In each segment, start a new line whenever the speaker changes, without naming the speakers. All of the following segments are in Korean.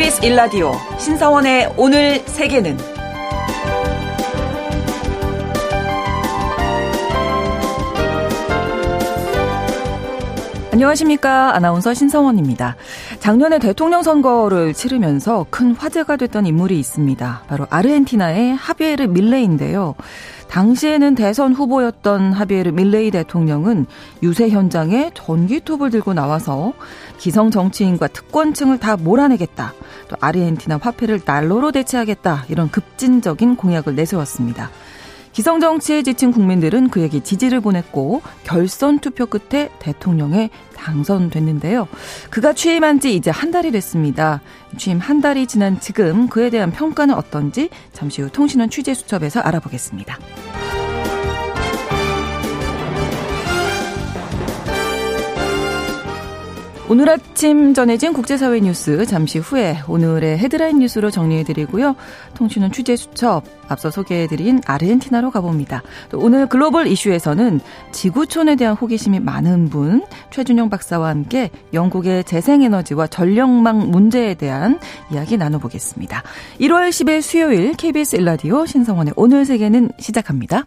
KBS 일라디오 신사원의 오늘 세계는 안녕하십니까. 아나운서 신성원입니다. 작년에 대통령 선거를 치르면서 큰 화제가 됐던 인물이 있습니다. 바로 아르헨티나의 하비에르 밀레인데요. 당시에는 대선 후보였던 하비에르 밀레이 대통령은 유세 현장에 전기톱을 들고 나와서 기성 정치인과 특권층을 다 몰아내겠다. 또 아르헨티나 화폐를 달러로 대체하겠다. 이런 급진적인 공약을 내세웠습니다. 기성 정치에 지친 국민들은 그에게 지지를 보냈고 결선 투표 끝에 대통령에 당선됐는데요. 그가 취임한 지 이제 한 달이 됐습니다. 취임 한 달이 지난 지금 그에 대한 평가는 어떤지 잠시 후 통신원 취재 수첩에서 알아보겠습니다. 오늘 아침 전해진 국제사회 뉴스 잠시 후에 오늘의 헤드라인 뉴스로 정리해드리고요. 통신은 취재 수첩 앞서 소개해드린 아르헨티나로 가봅니다. 또 오늘 글로벌 이슈에서는 지구촌에 대한 호기심이 많은 분 최준영 박사와 함께 영국의 재생에너지와 전력망 문제에 대한 이야기 나눠보겠습니다. 1월 10일 수요일 KBS 일라디오 신성원의 오늘 세계는 시작합니다.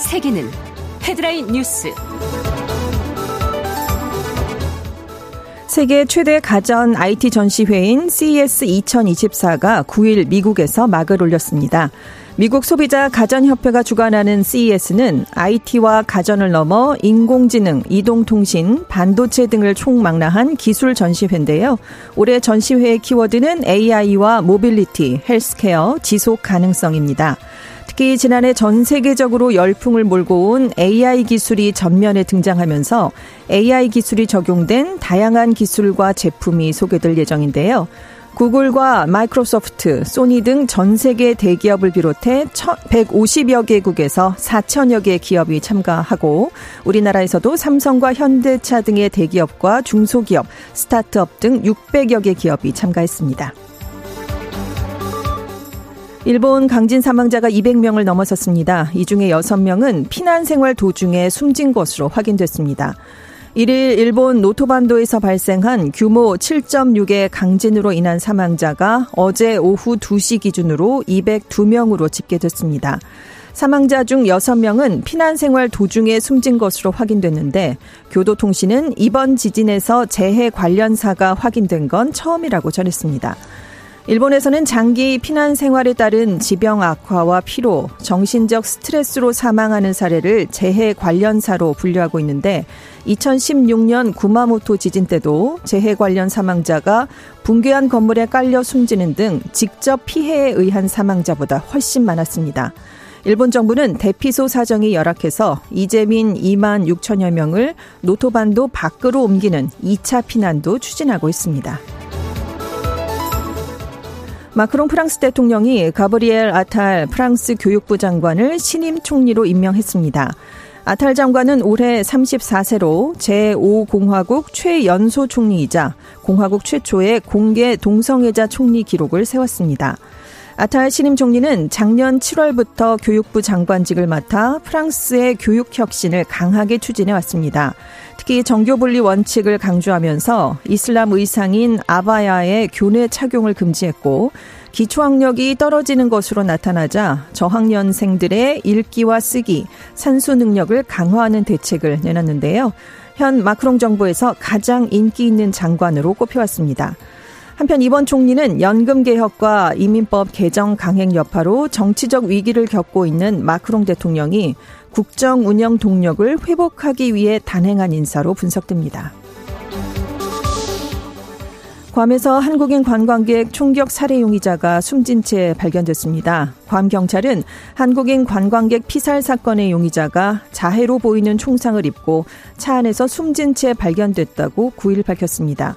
세계는 헤드라인 뉴스.
세계 최대 가전 IT 전시회인 CES 2024가 9일 미국에서 막을 올렸습니다. 미국 소비자 가전협회가 주관하는 CES는 IT와 가전을 넘어 인공지능, 이동통신, 반도체 등을 총망라한 기술 전시회인데요. 올해 전시회의 키워드는 AI와 모빌리티, 헬스케어, 지속 가능성입니다. 특히 지난해 전 세계적으로 열풍을 몰고 온 AI 기술이 전면에 등장하면서 AI 기술이 적용된 다양한 기술과 제품이 소개될 예정인데요. 구글과 마이크로소프트, 소니 등 전 세계 대기업을 비롯해 150여 개국에서 4천여 개 기업이 참가하고 우리나라에서도 삼성과 현대차 등의 대기업과 중소기업, 스타트업 등 600여 개 기업이 참가했습니다. 일본 강진 사망자가 200명을 넘어섰습니다. 이 중에 6명은 피난 생활 도중에 숨진 것으로 확인됐습니다. 1일 일본 노토반도에서 발생한 규모 7.6의 강진으로 인한 사망자가 어제 오후 2시 기준으로 202명으로 집계됐습니다. 사망자 중 6명은 피난 생활 도중에 숨진 것으로 확인됐는데 교도통신은 이번 지진에서 재해 관련사가 확인된 건 처음이라고 전했습니다. 일본에서는 장기 피난 생활에 따른 지병 악화와 피로, 정신적 스트레스로 사망하는 사례를 재해 관련사로 분류하고 있는데 2016년 구마모토 지진 때도 재해 관련 사망자가 붕괴한 건물에 깔려 숨지는 등 직접 피해에 의한 사망자보다 훨씬 많았습니다. 일본 정부는 대피소 사정이 열악해서 이재민 2만 6천여 명을 노토반도 밖으로 옮기는 2차 피난도 추진하고 있습니다. 마크롱 프랑스 대통령이 가브리엘 아탈 프랑스 교육부 장관을 신임 총리로 임명했습니다. 아탈 장관은 올해 34세로 제5공화국 최연소 총리이자 공화국 최초의 공개 동성애자 총리 기록을 세웠습니다. 아탈 신임 총리는 작년 7월부터 교육부 장관직을 맡아 프랑스의 교육 혁신을 강하게 추진해 왔습니다. 특히 정교분리 원칙을 강조하면서 이슬람 의상인 아바야의 교내 착용을 금지했고 기초학력이 떨어지는 것으로 나타나자 저학년생들의 읽기와 쓰기, 산수 능력을 강화하는 대책을 내놨는데요. 현 마크롱 정부에서 가장 인기 있는 장관으로 꼽혀왔습니다. 한편 이번 총리는 연금 개혁과 이민법 개정 강행 여파로 정치적 위기를 겪고 있는 마크롱 대통령이 국정 운영 동력을 회복하기 위해 단행한 인사로 분석됩니다. 괌에서 한국인 관광객 총격 살해 용의자가 숨진 채 발견됐습니다. 괌 경찰은 한국인 관광객 피살 사건의 용의자가 자해로 보이는 총상을 입고 차 안에서 숨진 채 발견됐다고 9일 밝혔습니다.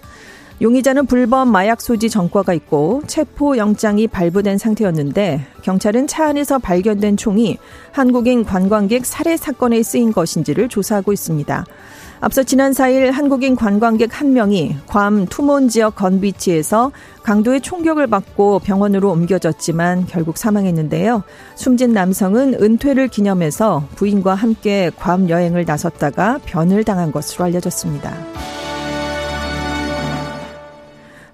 용의자는 불법 마약 소지 전과가 있고 체포 영장이 발부된 상태였는데 경찰은 차 안에서 발견된 총이 한국인 관광객 살해 사건에 쓰인 것인지를 조사하고 있습니다. 앞서 지난 4일 한국인 관광객 한 명이 괌 투몬 지역 건비치에서 강도의 총격을 받고 병원으로 옮겨졌지만 결국 사망했는데요. 숨진 남성은 은퇴를 기념해서 부인과 함께 괌 여행을 나섰다가 변을 당한 것으로 알려졌습니다.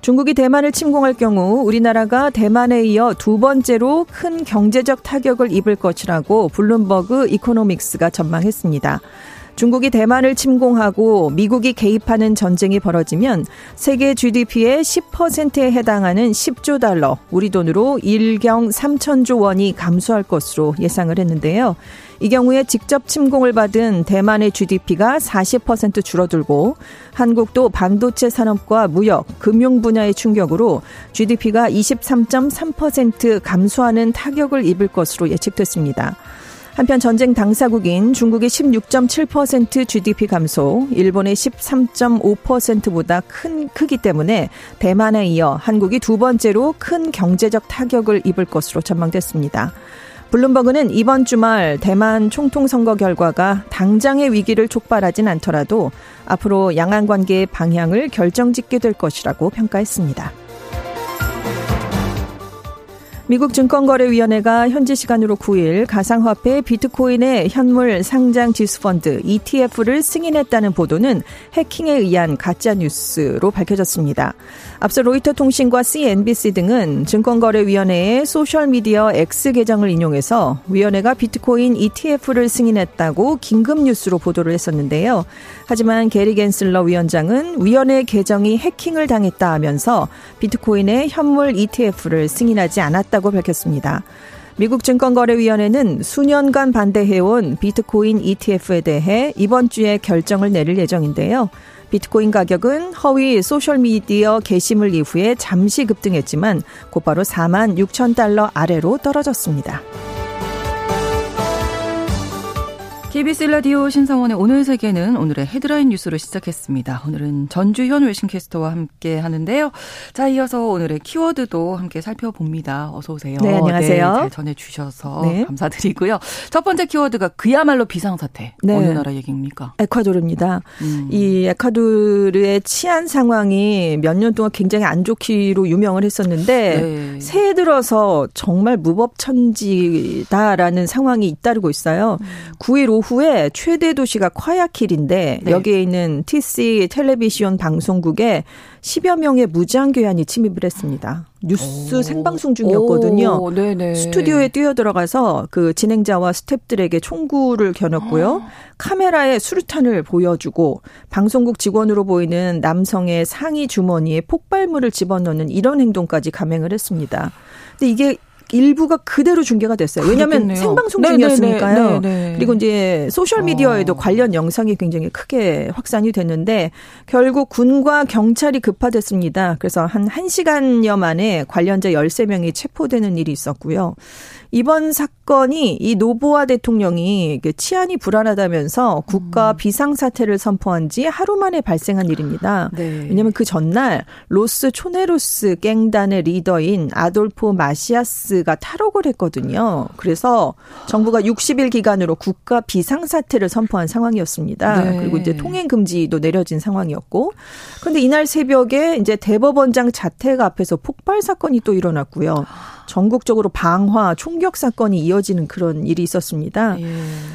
중국이 대만을 침공할 경우 우리나라가 대만에 이어 두 번째로 큰 경제적 타격을 입을 것이라고 블룸버그 이코노믹스가 전망했습니다. 중국이 대만을 침공하고 미국이 개입하는 전쟁이 벌어지면 세계 GDP의 10%에 해당하는 10조 달러, 우리 돈으로 1경 3천조 원이 감소할 것으로 예상을 했는데요. 이 경우에 직접 침공을 받은 대만의 GDP가 40% 줄어들고 한국도 반도체 산업과 무역, 금융 분야의 충격으로 GDP가 23.3% 감소하는 타격을 입을 것으로 예측됐습니다. 한편 전쟁 당사국인 중국의 16.7% GDP 감소, 일본의 13.5%보다 큰 크기 때문에 대만에 이어 한국이 두 번째로 큰 경제적 타격을 입을 것으로 전망됐습니다. 블룸버그는 이번 주말 대만 총통 선거 결과가 당장의 위기를 촉발하진 않더라도 앞으로 양안 관계의 방향을 결정짓게 될 것이라고 평가했습니다. 미국 증권거래위원회가 현지 시간으로 9일 가상화폐 비트코인의 현물 상장 지수펀드 ETF를 승인했다는 보도는 해킹에 의한 가짜 뉴스로 밝혀졌습니다. 앞서 로이터 통신과 CNBC 등은 증권거래위원회의 소셜미디어 X 계정을 인용해서 위원회가 비트코인 ETF를 승인했다고 긴급 뉴스로 보도를 했었는데요. 하지만 게리 겐슬러 위원장은 위원회 계정이 해킹을 당했다 하면서 비트코인의 현물 ETF를 승인하지 않았다 고 밝혔습니다. 미국 증권거래위원회는 수년간 반대해온 비트코인 ETF에 대해 이번 주에 결정을 내릴 예정인데요. 비트코인 가격은 허위 소셜미디어 게시물 이후에 잠시 급등했지만 곧바로 4만 6천 달러 아래로 떨어졌습니다.
KBS 라디오 신성원의 오늘 세계는 오늘의 헤드라인 뉴스로 시작했습니다. 오늘은 전주현 웨싱캐스터와 함께 하는데요. 자, 이어서 오늘의 키워드도 함께 살펴봅니다. 어서 오세요.
네, 안녕하세요.
네, 잘 전해 주셔서 네. 감사드리고요. 첫 번째 키워드가 그야말로 비상사태. 네. 어느 나라 얘기입니까?
에콰도르입니다. 음. 이 에콰도르의 치안 상황이 몇 년 동안 굉장히 안 좋기로 유명을 했었는데 네. 새해 들어서 정말 무법천지다라는 상황이 잇따르고 있어요. 음. 9일 오후 에 최대 도시가 콰야킬인데 네. 여기에 있는 TC 텔레비전 방송국에 10여 명의 무장교환이 침입을 했습니다. 뉴스 오. 생방송 중이었거든요. 오, 스튜디오에 뛰어들어가서 그 진행자와 스탭들에게 총구를 겨눴고요. 아. 카메라에 수류탄을 보여주고 방송국 직원으로 보이는 남성의 상의 주머니에 폭발물을 집어넣는 이런 행동까지 감행을 했습니다. 근데 이게 일부가 그대로 중계가 됐어요. 왜냐하면. 생방송 네, 네, 중이었으니까요. 네네네. 네네. 그리고 이제 소셜 미디어에도 어. 관련 영상이 굉장히 크게 확산이 됐는데 결국 군과 경찰이 급파됐습니다. 그래서 한 1시간여 만에 관련자 13명이 체포되는 일이 있었고요. 이번 사건이 이 노보아 대통령이 그 치안이 불안하다면서 국가 음. 비상 사태를 선포한 지 하루 만에 발생한 일입니다. 네. 왜냐하면 그 전날 로스 초네로스 갱단의 리더인 아돌포 마시아스가 탈옥을 했거든요. 그래서 정부가 60일 기간으로 국가 비상 사태를 선포한 상황이었습니다. 네. 그리고 이제 통행 금지도 내려진 상황이었고, 그런데 이날 새벽에 이제 대법원장 자택 앞에서 폭발 사건이 또 일어났고요. 전국적으로 방화, 총격 사건이 이어지는 그런 일이 있었습니다. 예.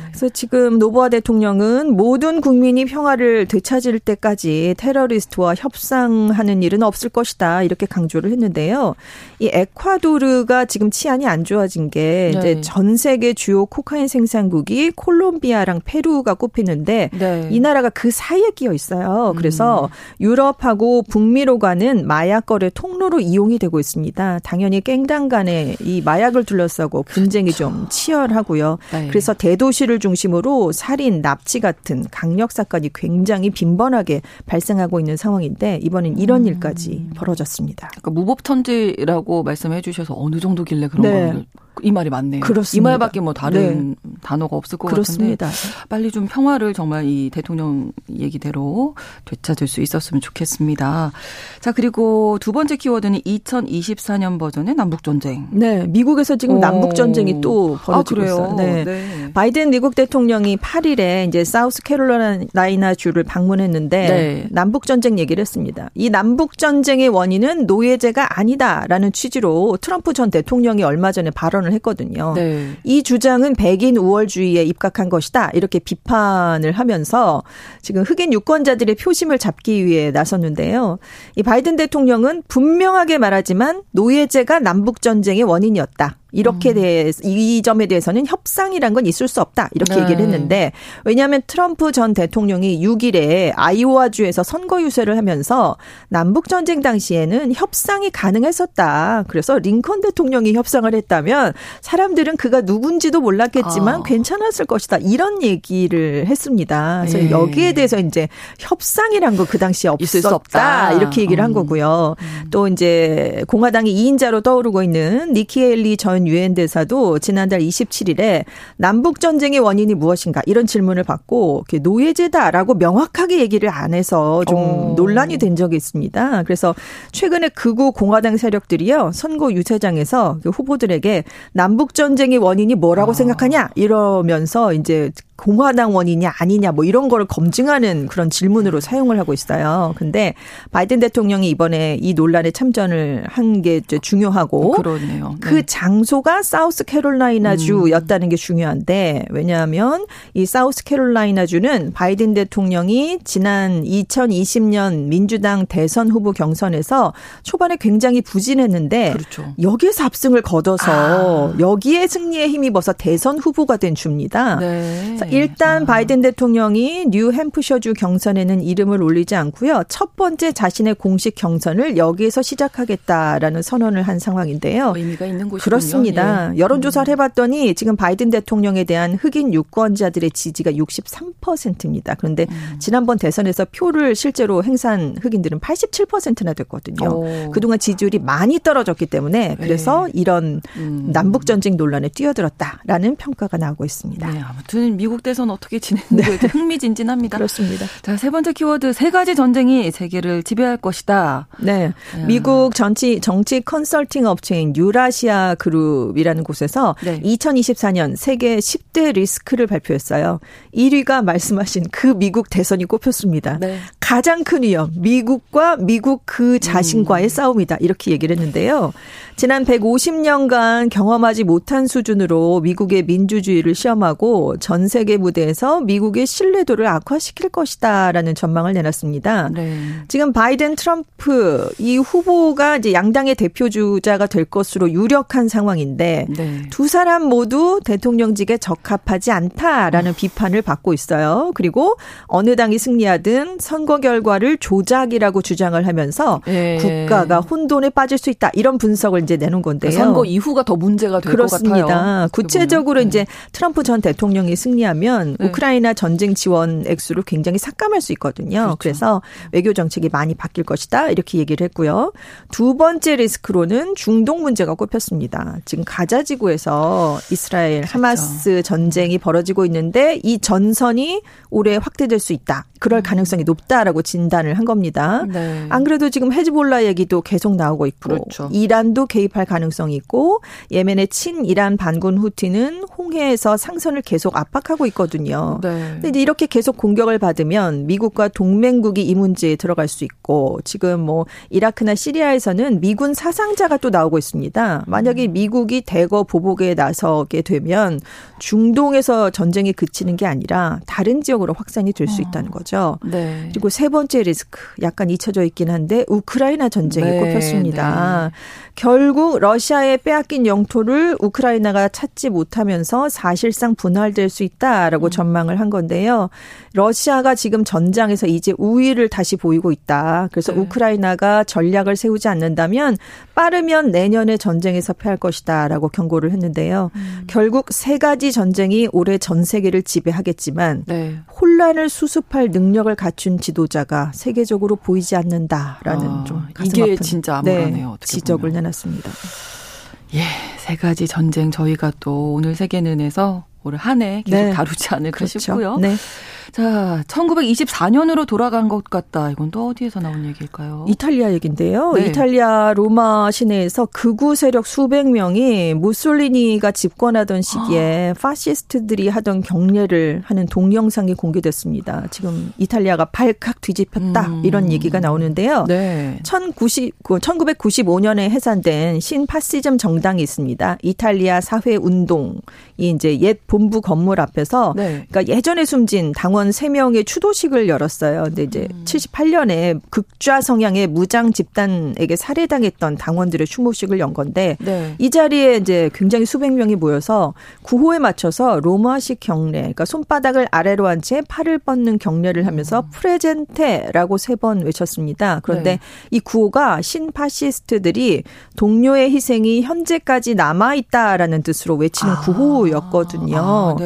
그래서 지금 노보아 대통령은 모든 국민이 평화를 되찾을 때까지 테러리스트와 협상하는 일은 없을 것이다 이렇게 강조를 했는데요. 이 에콰도르가 지금 치안이 안 좋아진 게 네. 이제 전 세계 주요 코카인 생산국이 콜롬비아랑 페루가 꼽히는데 네. 이 나라가 그 사이에 끼어 있어요. 그래서 음. 유럽하고 북미로 가는 마약 거래 통로로 이용이 되고 있습니다. 당연히 깽당 간 간에 이 마약을 둘러싸고 분쟁이 그렇죠. 좀 치열하고요. 네. 그래서 대도시를 중심으로 살인, 납치 같은 강력 사건이 굉장히 빈번하게 발생하고 있는 상황인데 이번엔 이런 음. 일까지 벌어졌습니다.
그러니까 무법천지라고 말씀해 주셔서 어느 정도길래 그런 네. 거 이 말이 맞네요. 그렇습니다. 이 말밖에 뭐 다른 네. 단어가 없을 것 그렇습니다. 같은데 빨리 좀 평화를 정말 이 대통령 얘기대로 되찾을 수 있었으면 좋겠습니다. 자 그리고 두 번째 키워드는 2024년 버전의 남북 전쟁.
네, 미국에서 지금 남북 전쟁이 또 벌어지고 아, 있어요. 네. 네. 바이든 미국 대통령이 8일에 이제 사우스 캐롤라이나 주를 방문했는데 네. 남북 전쟁 얘기를 했습니다. 이 남북 전쟁의 원인은 노예제가 아니다라는 취지로 트럼프 전 대통령이 얼마 전에 발언 발언을 했거든요. 네. 이 주장은 백인 우월주의에 입각한 것이다. 이렇게 비판을 하면서 지금 흑인 유권자들의 표심을 잡기 위해 나섰는데요. 이 바이든 대통령은 분명하게 말하지만 노예제가 남북 전쟁의 원인이었다. 이렇게 음. 대해 이 점에 대해서는 협상이란 건 있을 수 없다 이렇게 네. 얘기를 했는데 왜냐하면 트럼프 전 대통령이 6일에 아이오와주에서 선거 유세를 하면서 남북 전쟁 당시에는 협상이 가능했었다. 그래서 링컨 대통령이 협상을 했다면 사람들은 그가 누군지도 몰랐겠지만 아. 괜찮았을 것이다 이런 얘기를 했습니다. 그래서 네. 여기에 대해서 이제 협상이란 거 그 당시에 없었다 이렇게 얘기를 한 음. 거고요. 음. 또 이제 공화당이 2인자로 떠오르고 있는 니키 헬리 전 유엔 대사도 지난달 27일에 남북 전쟁의 원인이 무엇인가 이런 질문을 받고 노예제다라고 명확하게 얘기를 안 해서 좀 어. 논란이 된 적이 있습니다. 그래서 최근에 극우 공화당 세력들이요 선거 유세장에서 그 후보들에게 남북 전쟁의 원인이 뭐라고 아. 생각하냐 이러면서 이제 공화당 원이냐 아니냐 뭐 이런 거를 검증하는 그런 질문으로 사용을 하고 있어요. 근데 바이든 대통령이 이번에 이 논란에 참전을 한 게 중요하고 그렇네요. 그 네. 그 장소가 사우스 캐롤라이나 주였다는 게 중요한데 왜냐하면 이 사우스 캐롤라이나 주는 바이든 대통령이 지난 2020년 민주당 대선 후보 경선에서 초반에 굉장히 부진했는데 그렇죠. 여기에서 압승을 거둬서 아. 여기에 승리에 힘입어서 대선 후보가 된 주입니다. 네. 일단 아. 바이든 대통령이 뉴햄프셔주 경선에는 이름을 올리지 않고요. 첫 번째 자신의 공식 경선을 여기에서 시작하겠다라는 선언을 한 상황인데요.
의미가 있는 곳이군요.
그렇습니다. 예. 여론조사를 해봤더니 지금 바이든 대통령에 대한 흑인 유권자들의 지지가 63%입니다. 그런데 음. 지난번 대선에서 표를 실제로 행사한 흑인들은 87%나 됐거든요. 오. 그동안 지지율이 많이 떨어졌기 때문에 그래서 네. 이런 음. 남북 전쟁 논란에 뛰어들었다라는 평가가 나오고 있습니다.
네, 아무튼 미국 미국 대선 어떻게 진행될지 네. 흥미진진합니다.
그렇습니다.
자, 세 번째 키워드 세 가지 전쟁이 세계를 지배할 것이다.
네. 네. 미국 정치 정치 컨설팅 업체인 유라시아 그룹이라는 곳에서 네. 2024년 세계 10대 리스크를 발표했어요. 1위가 말씀하신 그 미국 대선이 꼽혔습니다. 네. 가장 큰 위험, 미국과 미국 그 자신과의 음. 싸움이다. 이렇게 얘기를 했는데요. 지난 150년간 경험하지 못한 수준으로 미국의 민주주의를 시험하고 전 세계 무대에서 미국의 신뢰도를 악화시킬 것이다라는 전망을 내놨습니다. 네. 지금 바이든 트럼프 이 후보가 이제 양당의 대표 주자가 될 것으로 유력한 상황인데 네. 두 사람 모두 대통령직에 적합하지 않다라는 어. 비판을 받고 있어요. 그리고 어느 당이 승리하든 선거 결과를 조작이라고 주장을 하면서 네. 국가가 혼돈에 빠질 수 있다 이런 분석을 이제 내놓은 건데요.
그러니까 선거 이후가 더 문제가 될 것 같아요. 그렇습니다.
구체적으로 네. 이제 트럼프 전 대통령이 승리하면 네. 우크라이나 전쟁 지원 액수를 굉장히 삭감할 수 있거든요. 그렇죠. 그래서 외교 정책이 많이 바뀔 것이다 이렇게 얘기를 했고요. 두 번째 리스크로는 중동 문제가 꼽혔습니다. 지금 가자 지구에서 이스라엘 그렇죠. 하마스 전쟁이 벌어지고 있는데 이 전선이 올해 확대될 수 있다. 그럴 음. 가능성이 높다라고 진단을 한 겁니다. 네. 안 그래도 지금 헤즈볼라 얘기도 계속 나오고 있고 그렇죠. 이란도 개입할 가능성이 있고 예멘의 친 이란 반군 후티는 홍해에서 상선을 계속 압박하고 있거든요. 네. 근데 이렇게 계속 공격을 받으면 미국과 동맹국이 이 문제에 들어갈 수 있고 지금 뭐 이라크나 시리아에서는 미군 사상자가 또 나오고 있습니다. 만약에 음. 미국이 대거 보복에 나서게 되면 중동에서 전쟁이 그치는 게 아니라 다른 지역으로 확산이 될수 어. 있다는 거죠. 네. 그리고 세 번째 리스크 약간 잊혀져 있긴 한데 우크라이나 전쟁이 네, 꼽혔습니다. 네. 결국 러시아에 빼앗긴 영토를 우크라이나가 찾지 못하면서 사실상 분할될 수 있다라고 음. 전망을 한 건데요. 러시아가 지금 전장에서 이제 우위를 다시 보이고 있다. 그래서 네. 우크라이나가 전략을 세우지 않는다면 빠르면 내년에 전쟁에서 패할 것이다라고 경고를 했는데요. 음. 결국 세 가지 전쟁이 올해 전 세계를 지배하겠지만 네. 혼란을 수습할 능력을 갖춘 지도자가 세계적으로 보이지 않는다라는 아, 좀
이게 진짜 암울하네요.
네, 지적을 보면. 해놨습니다.
예, 세 가지 전쟁 저희가 또 오늘 세계는에서 올 한해 계속 네. 다루지 않을까 그렇죠. 싶고요. 네. 자, 1924년으로 돌아간 것 같다. 이건 또 어디에서 나온 얘기일까요?
이탈리아 얘긴데요. 네. 이탈리아 로마 시내에서 극우 세력 수백 명이 무솔리니가 집권하던 시기에 아. 파시스트들이 하던 경례를 하는 동영상이 공개됐습니다. 지금 이탈리아가 발칵 뒤집혔다. 음. 이런 얘기가 나오는데요. 네. 1090, 1995년에 해산된 신파시즘 정당이 있습니다. 이탈리아 사회 운동이 이제 옛 본부 건물 앞에서 네. 그러니까 예전에 숨진 당원 당원 3명의 추도식을 열었어요. 근데 이제 음. 78년에 극좌 성향의 무장 집단에게 살해당했던 당원들의 추모식을 연 건데 네. 이 자리에 이제 굉장히 수백 명이 모여서 구호에 맞춰서 로마식 경례, 그러니까 손바닥을 아래로 한 채 팔을 뻗는 경례를 하면서 음. 프레젠테라고 세 번 외쳤습니다. 그런데 네. 이 구호가 신파시스트들이 동료의 희생이 현재까지 남아 있다라는 뜻으로 외치는 아. 구호였거든요. 아,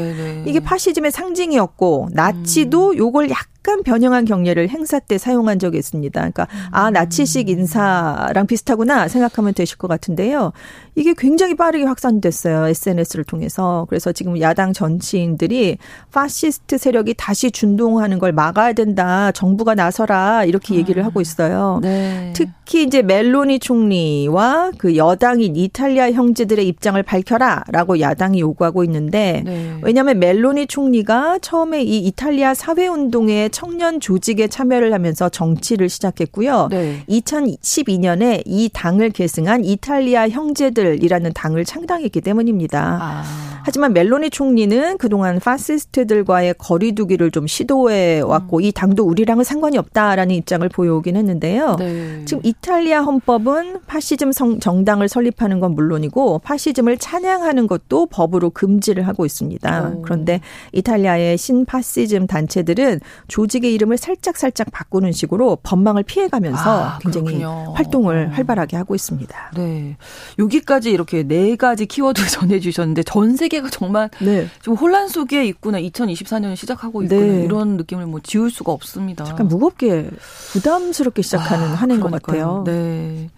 이게 파시즘의 상징이었고 나치 나치도 요걸 약 약간 변형한 경례를 행사 때 사용한 적이 있습니다. 그러니까 아 나치식 인사랑 비슷하구나 생각하면 되실 것 같은데요. 이게 굉장히 빠르게 확산됐어요. SNS를 통해서. 그래서 지금 야당 정치인들이 파시스트 세력이 다시 준동하는 걸 막아야 된다. 정부가 나서라. 이렇게 얘기를 하고 있어요. 네. 특히 이제 멜로니 총리와 그 여당인 이탈리아 형제들의 입장을 밝혀라라고 야당이 요구하고 있는데 네. 왜냐하면 멜로니 총리가 처음에 이 이탈리아 사회 운동에 청년 조직에 참여를 하면서 정치를 시작했고요. 네. 2012년에 이 당을 계승한 이탈리아 형제들 이라는 당을 창당했기 때문입니다. 아. 하지만 멜로니 총리는 그동안 파시스트들과의 거리두기를 좀 시도해 왔고 음. 이 당도 우리랑은 상관이 없다라는 입장을 보여오긴 했는데요. 네. 지금 이탈리아 헌법은 파시즘 정당을 설립하는 건 물론이고 파시즘을 찬양하는 것도 법으로 금지를 하고 있습니다. 오. 그런데 이탈리아의 신파시즘 단체들은 조직의 이름을 살짝 살짝 바꾸는 식으로 법망을 피해가면서 아, 굉장히. 활동을 활발하게 하고 있습니다.
네, 여기까지 이렇게 네 가지 키워드 전해주셨는데 전 세계 세계가 정말 네. 좀 혼란 속에 있구나. 2024년을 시작하고 있구나. 네. 이런 느낌을 뭐 지울 수가 없습니다.
약간 무겁게 부담스럽게 시작하는 아, 한 해인 것 같아요.
네.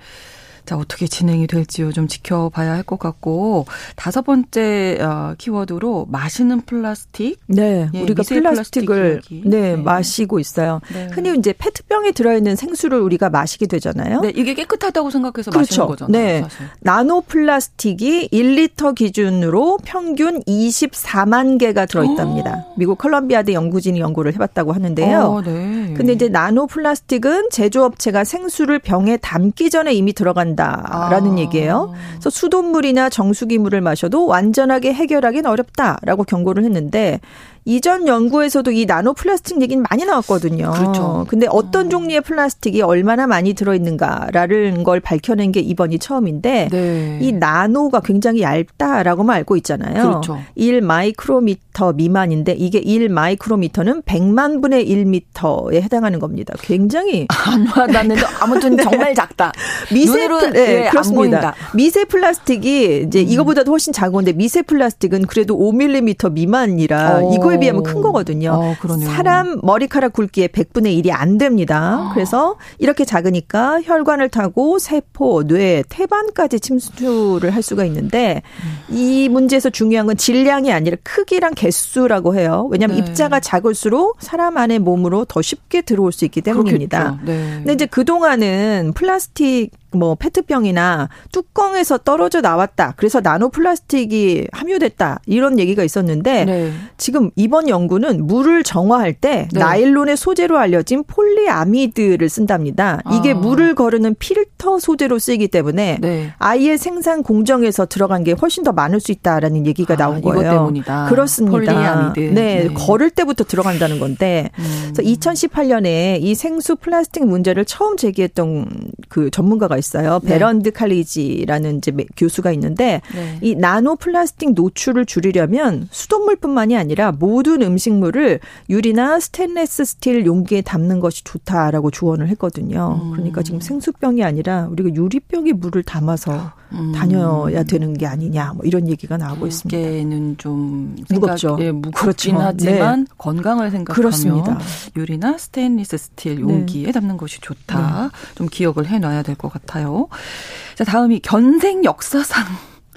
자, 어떻게 진행이 될지요. 좀 지켜봐야 할 것 같고. 다섯 번째 어, 키워드로 마시는 플라스틱.
네. 예, 우리가 플라스틱을 플라스틱 네, 네, 마시고 있어요. 네. 흔히 이제 페트병에 들어 있는 생수를 우리가 마시게 되잖아요.
네, 이게 깨끗하다고 생각해서 그렇죠. 마시는 거잖아요. 네. 사실.
나노 플라스틱이 1리터 기준으로 평균 24만 개가 들어 있답니다. 오. 미국 컬럼비아대 연구진이 연구를 해 봤다고 하는데요. 어, 네. 근데 이제 나노 플라스틱은 제조업체가 생수를 병에 담기 전에 이미 들어간 된다라는 아. 얘기예요. 그래서 수돗물이나 정수기물을 마셔도 완전하게 해결하기는 어렵다라고 경고를 했는데 이전 연구에서도 이 나노 플라스틱 얘기는 많이 나왔거든요. 그렇죠. 근데 어떤 음. 종류의 플라스틱이 얼마나 많이 들어있는가라는 걸 밝혀낸 게 이번이 처음인데 네. 이 나노가 굉장히 얇다라고만 알고 있잖아요. 그렇죠. 1 마이크로미터 미만인데 이게 1 마이크로미터는 100만 분의 1미터에 해당하는 겁니다. 굉장히
안 와닿는데 아무튼 네. 정말 작다.
미세 플, 네, 네, 그렇습니다. 미세 플라스틱이 이제 음. 이거보다도 훨씬 작은데 미세 플라스틱은 그래도 5mm 미만이라 오. 어. 이거 그거에 비하면 큰 거거든요. 어, 사람 머리카락 굵기의 100분의 1이 안 됩니다. 아. 그래서 이렇게 작으니까 혈관을 타고 세포, 뇌, 태반까지 침투를 할 수가 있는데 음. 이 문제에서 중요한 건 질량이 아니라 크기랑 개수라고 해요. 왜냐하면 네. 입자가 작을수록 사람 안의 몸으로 더 쉽게 들어올 수 있기 때문입니다. 네. 근데 이제 그동안은 플라스틱 뭐 페트병이나 뚜껑에서 떨어져 나왔다. 그래서 나노 플라스틱이 함유됐다. 이런 얘기가 있었는데 네. 지금 이번 연구는 물을 정화할 때 네. 나일론의 소재로 알려진 폴리아미드를 쓴답니다. 이게 아. 물을 거르는 필터 소재로 쓰이기 때문에 네. 아예 생산 공정에서 들어간 게 훨씬 더 많을 수 있다라는 얘기가 아, 나온 거예요.
이것 때문이다.
그렇습니다. 폴리아미드. 네, 네, 거를 때부터 들어간다는 건데 음. 그래서 2018년에 이 생수 플라스틱 문제를 처음 제기했던 그 전문가가 있어요. 네. 베런드 칼리지라는 이제 교수가 있는데 네. 이 나노 플라스틱 노출을 줄이려면 수돗물뿐만이 아니라 모든 음식물을 유리나 스테인레스 스틸 용기에 담는 것이 좋다라고 조언을 했거든요. 음. 그러니까 지금 생수병이 아니라 우리가 유리병에 물을 담아서 음. 다녀야 되는 게 아니냐 뭐 이런 얘기가 나오고 있습니다.
무게는 좀 무겁죠. 예, 무겁긴 그렇죠. 하지만 네. 건강을 생각하면 그렇습니다. 유리나 스테인리스 스틸 용기에 네. 담는 것이 좋다. 네. 좀 기억을 해놔야 될 것 같아요. 자 다음이 견생 역사상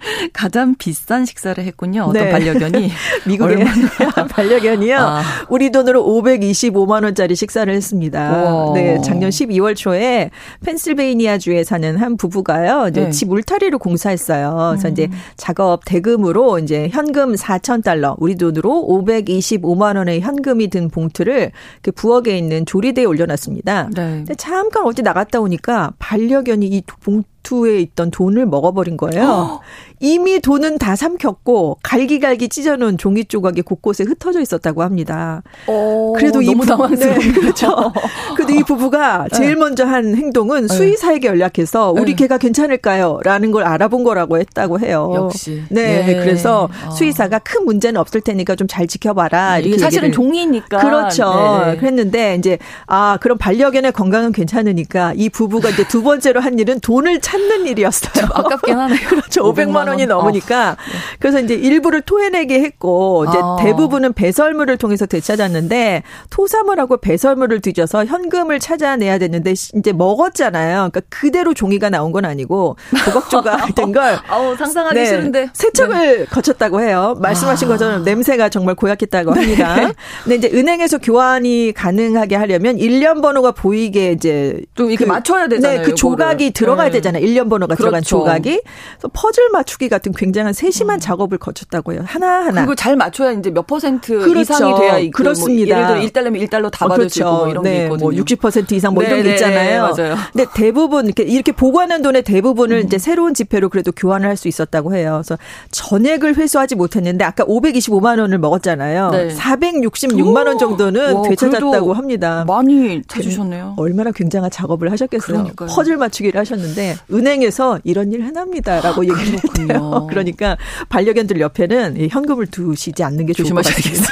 가장 비싼 식사를 했군요. 어떤 네. 반려견이
미국의 반려견이요. 아. 우리 돈으로 525만 원짜리 식사를 했습니다. 오. 네, 작년 12월 초에 펜실베이니아 주에 사는 한 부부가요. 이제 네. 집 울타리를 공사했어요. 그래서 음. 이제 작업 대금으로 이제 현금 4천 달러, 우리 돈으로 525만 원의 현금이 든 봉투를 그 부엌에 있는 조리대에 올려놨습니다. 네. 근데 잠깐 어디 나갔다 오니까 반려견이 이 봉투 봉투에 있던 돈을 먹어버린 거예요. 어. 이미 돈은 다 삼켰고 갈기갈기 찢어놓은 종이 조각이 곳곳에 흩어져 있었다고 합니다.
어, 그래도 이 부부 네,
그렇죠. 그 이 부부가 네. 제일 먼저 한 행동은 네. 수의사에게 연락해서 우리 네. 개가 괜찮을까요?라는 걸 알아본 거라고 했다고 해요.
역시.
네, 네. 그래서 어. 수의사가 큰 문제는 없을 테니까 좀 잘 지켜봐라.
이게 사실은 종이니까.
그렇죠. 네. 그랬는데 이제 아 그럼 반려견의 건강은 괜찮으니까 이 부부가 이제 두 번째로 한 일은 돈을 찾는 일이었어요.
아깝긴 하네요.
그렇죠. 500만, 500만 원이 넘으니까 어. 그래서 이제 일부를 토해내게 했고 이제 아. 대부분은 배설물을 통해서 되찾았는데 토사물하고 배설물을 뒤져서 현금 을 찾아내야 됐는데 이제 먹었잖아요. 그러니까 그대로 종이가 나온 건 아니고 조각조각 된 걸
아우 상상하기 네, 싫은데
세척을 네. 거쳤다고 해요. 말씀하신 아. 것처럼 냄새가 정말 고약했다고 합니다. 네. 근데 이제 은행에서 교환이 가능하게 하려면 1년 번호가 보이게 이제
좀 이렇게 그, 맞춰야 되잖아요.
네, 그 조각이 들어가야 네. 되잖아요. 1년 번호가 그렇죠. 들어간 조각이. 그래서 퍼즐 맞추기 같은 굉장한 세심한 음. 작업을 거쳤다고 해요. 하나하나.
그리고 잘 맞춰야 이제 몇 퍼센트 그렇죠. 이상이 돼야 이
그렇습니다.
뭐 예를 들어 1달러면 1달러 다 어, 받을 수 있고 뭐 이런 네, 게 있거든요.
뭐60% 이상 뭐 네, 이런 게 네, 있잖아요.
네, 맞아요.
근데 대부분 이렇게 이렇게 보관한 돈의 대부분을 음. 이제 새로운 지폐로 그래도 교환을 할 수 있었다고 해요. 그래서 전액을 회수하지 못했는데 아까 525만 원을 먹었잖아요. 네. 466만 원 정도는 와, 되찾았다고 합니다.
많이 찾으셨네요.
얼마나 굉장한 작업을 하셨겠어요. 그러니까요. 퍼즐 맞추기를 하셨는데 은행에서 이런 일 해납니다라고 얘기를 했대요. 그러니까 반려견들 옆에는 현금을 두시지 않는 게 좋을 것 같습니다.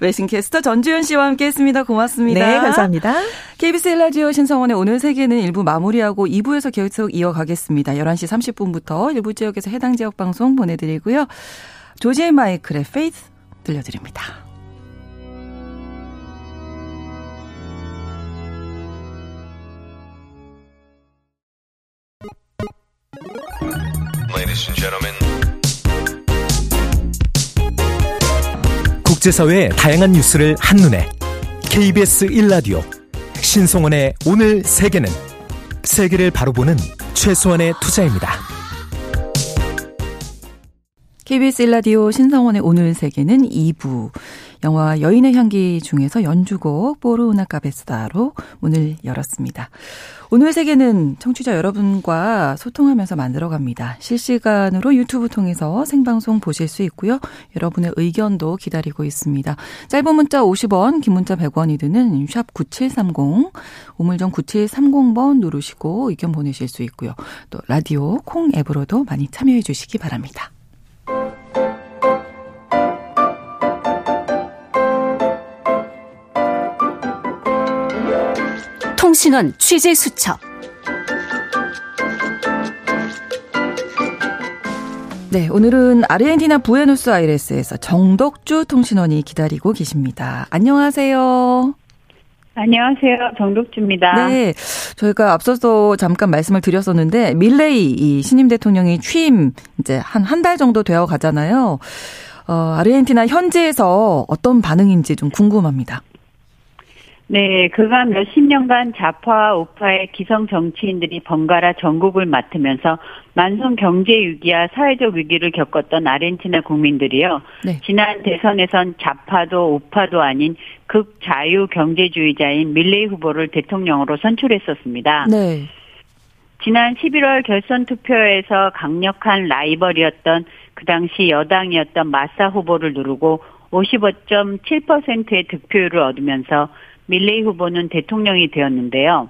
외신캐스터 전주현 씨와 함께했습니다. 고맙습니다.
네, 감사합니다.
KBS 일라디오 신성원의 오늘 세계는 일부 마무리하고 2부에서 계속 이어가겠습니다. 11시 30분부터 일부 지역에서 해당 지역 방송 보내드리고요. 조지의 마이클의 페이스 들려드립니다.
국제사회의 다양한 뉴스를 한눈에 KBS 1라디오 신성원의 오늘 세계는 세계를 바로 보는 최소한의 투자입니다.
KBS 1라디오 신성원의 오늘 세계는 2부 영화 여인의 향기 중에서 연주곡 보르우나 카베스다로 문을 열었습니다. 오늘 세계는 청취자 여러분과 소통하면서 만들어갑니다. 실시간으로 유튜브 통해서 생방송 보실 수 있고요. 여러분의 의견도 기다리고 있습니다. 짧은 문자 50원, 긴 문자 100원이 드는 샵 9730, 우물정 9730번 누르시고 의견 보내실 수 있고요. 또 라디오 콩 앱으로도 많이 참여해 주시기 바랍니다.
통신원 취재 수첩.
네, 오늘은 아르헨티나 부에노스아이레스에서 정덕주 통신원이 기다리고 계십니다. 안녕하세요.
안녕하세요. 정덕주입니다.
네. 저희가 앞서서 잠깐 말씀을 드렸었는데 밀레이 이 신임 대통령이 취임 이제 한 한 달 정도 되어 가잖아요. 어, 아르헨티나 현지에서 어떤 반응인지 좀 궁금합니다.
네, 그간 몇십 년간 좌파 우파의 기성 정치인들이 번갈아 전국을 맡으면서 만성 경제 위기와 사회적 위기를 겪었던 아르헨티나 국민들이요. 네. 지난 대선에선 좌파도 우파도 아닌 극자유 경제주의자인 밀레이 후보를 대통령으로 선출했었습니다. 네. 지난 11월 결선 투표에서 강력한 라이벌이었던 그 당시 여당이었던 마사 후보를 누르고 55.7%의 득표율을 얻으면서 밀레이 후보는 대통령이 되었는데요.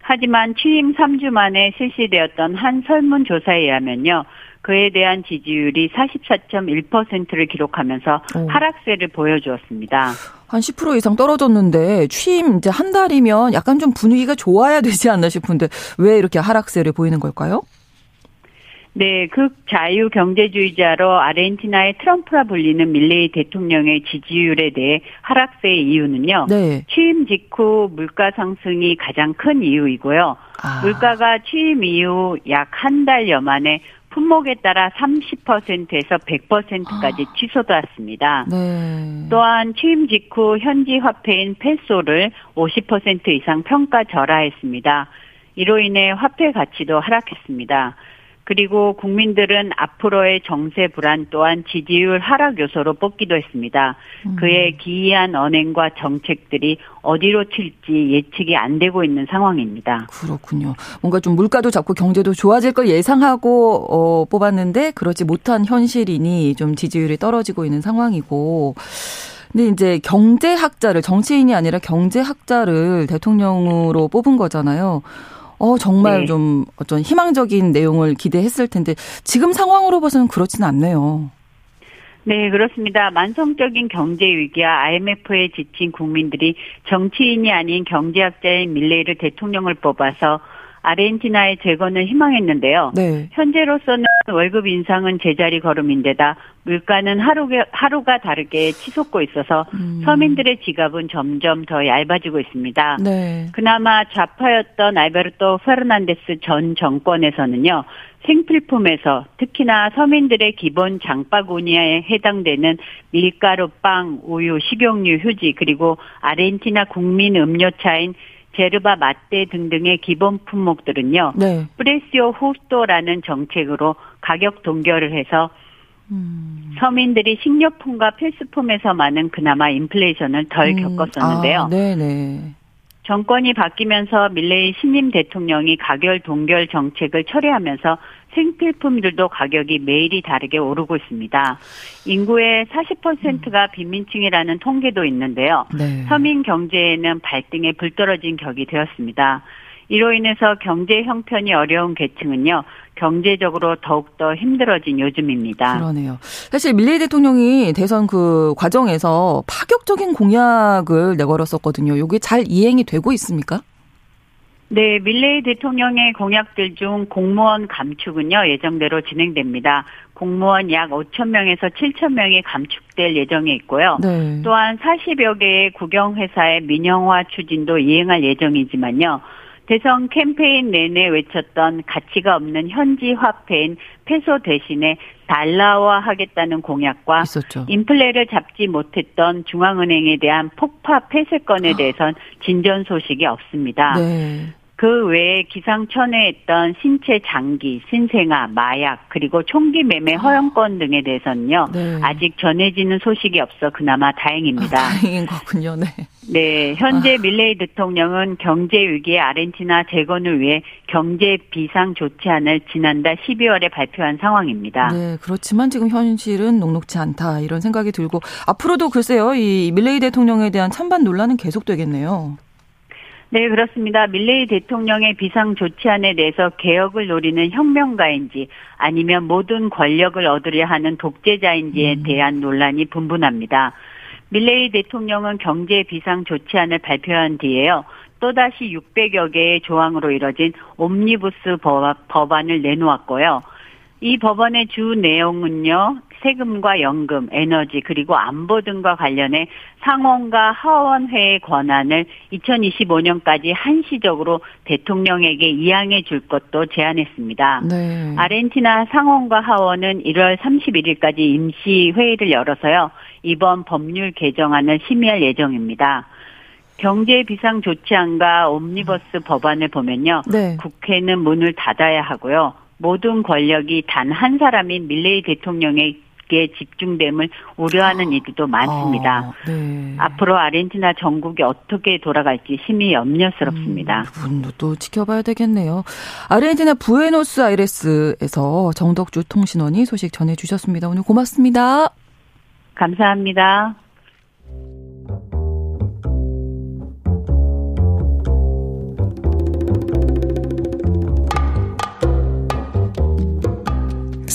하지만 취임 3주 만에 실시되었던 한 설문조사에 의하면요. 그에 대한 지지율이 44.1%를 기록하면서 오. 하락세를 보여주었습니다.
한 10% 이상 떨어졌는데 취임 이제 한 달이면 약간 좀 분위기가 좋아야 되지 않나 싶은데 왜 이렇게 하락세를 보이는 걸까요?
네, 극자유 경제주의자로 아르헨티나의 트럼프라 불리는 밀레이 대통령의 지지율에 대해 하락세의 이유는요. 네. 취임 직후 물가 상승이 가장 큰 이유이고요. 아. 물가가 취임 이후 약 한 달여 만에 품목에 따라 30%에서 100%까지 아. 치솟았습니다. 네. 또한 취임 직후 현지 화폐인 페소를 50% 이상 평가 절하했습니다. 이로 인해 화폐 가치도 하락했습니다. 그리고 국민들은 앞으로의 정세 불안 또한 지지율 하락 요소로 뽑기도 했습니다. 음. 그의 기이한 언행과 정책들이 어디로 튈지 예측이 안 되고 있는 상황입니다.
그렇군요. 뭔가 좀 물가도 잡고 경제도 좋아질 걸 예상하고 어, 뽑았는데 그렇지 못한 현실이니 좀 지지율이 떨어지고 있는 상황이고 근데 이제 경제학자를 정치인이 아니라 경제학자를 대통령으로 뽑은 거잖아요. 어, 정말 네. 좀 어떤 희망적인 내용을 기대했을 텐데 지금 상황으로 봐서는 그렇지는 않네요.
네, 그렇습니다. 만성적인 경제 위기와 IMF에 지친 국민들이 정치인이 아닌 경제학자인 밀레이를 대통령을 뽑아서 아르헨티나의 재건을 희망했는데요. 네. 현재로서는 월급 인상은 제자리 걸음인데다 물가는 하루가, 하루가 다르게 치솟고 있어서 음. 서민들의 지갑은 점점 더 얇아지고 있습니다. 네. 그나마 좌파였던 알베르토 페르난데스 전 정권에서는요. 생필품에서 특히나 서민들의 기본 장바구니에 해당되는 밀가루, 빵, 우유, 식용유, 휴지 그리고 아르헨티나 국민 음료차인 제르바 마떼 등등의 기본 품목들은요. 네. 프레시오 후스토라는 정책으로 가격 동결을 해서 음. 서민들이 식료품과 필수품에서만은 그나마 인플레이션을 덜 음. 겪었었는데요. 아, 네네. 정권이 바뀌면서 밀레이 신임 대통령이 가격 동결 정책을 철회하면서 생필품들도 가격이 매일이 다르게 오르고 있습니다. 인구의 40%가 빈민층이라는 통계도 있는데요. 네. 서민 경제에는 발등에 불 떨어진 격이 되었습니다. 이로 인해서 경제 형편이 어려운 계층은요, 경제적으로 더욱더 힘들어진 요즘입니다.
그러네요. 사실 밀레이 대통령이 대선 그 과정에서 파격적인 공약을 내걸었었거든요. 이게 잘 이행이 되고 있습니까?
네, 밀레이 대통령의 공약들 중 공무원 감축은요, 예정대로 진행됩니다. 공무원 약 5천 명에서 7천 명이 감축될 예정에 있고요. 네. 또한 40여 개의 국영회사의 민영화 추진도 이행할 예정이지만요. 대선 캠페인 내내 외쳤던 가치가 없는 현지 화폐인 페소 대신에 달러화 하겠다는 공약과 있었죠. 인플레를 잡지 못했던 중앙은행에 대한 폭파 폐쇄권에 대해선 진전 소식이 없습니다. 네. 그 외에 기상천외했던 신체 장기, 신생아, 마약, 그리고 총기 매매 허용권 등에 대해서는요. 네. 아직 전해지는 소식이 없어 그나마 다행입니다. 아,
다행인 거군요. 네.
네, 현재 아. 밀레이 대통령은 경제 위기의 아르헨티나 재건을 위해 경제 비상 조치안을 지난달 12월에 발표한 상황입니다.
네, 그렇지만 지금 현실은 녹록지 않다 이런 생각이 들고 앞으로도 글쎄요, 이 밀레이 대통령에 대한 찬반 논란은 계속되겠네요.
네, 그렇습니다. 밀레이 대통령의 비상조치안에 대해서 개혁을 노리는 혁명가인지 아니면 모든 권력을 얻으려 하는 독재자인지에 음. 대한 논란이 분분합니다. 밀레이 대통령은 경제 비상조치안을 발표한 뒤에요. 또다시 600여 개의 조항으로 이뤄진 옴니부스 법안을 내놓았고요. 이 법안의 주 내용은요, 세금과 연금, 에너지, 그리고 안보 등과 관련해 상원과 하원회의 권한을 2025년까지 한시적으로 대통령에게 이양해 줄 것도 제안했습니다. 네. 아르헨티나 상원과 하원은 1월 31일까지 임시 회의를 열어서요, 이번 법률 개정안을 심의할 예정입니다. 경제 비상 조치안과 옴니버스 법안을 보면요.
네.
국회는 문을 닫아야 하고요. 모든 권력이 단 한 사람인 밀레이 대통령에게 집중됨을 우려하는 이들도 많습니다.
아, 네.
앞으로 아르헨티나 전국이 어떻게 돌아갈지 심히 염려스럽습니다.
음, 부분도 또 지켜봐야 되겠네요. 아르헨티나 부에노스아이레스에서 정덕주 통신원이 소식 전해주셨습니다. 오늘 고맙습니다.
감사합니다.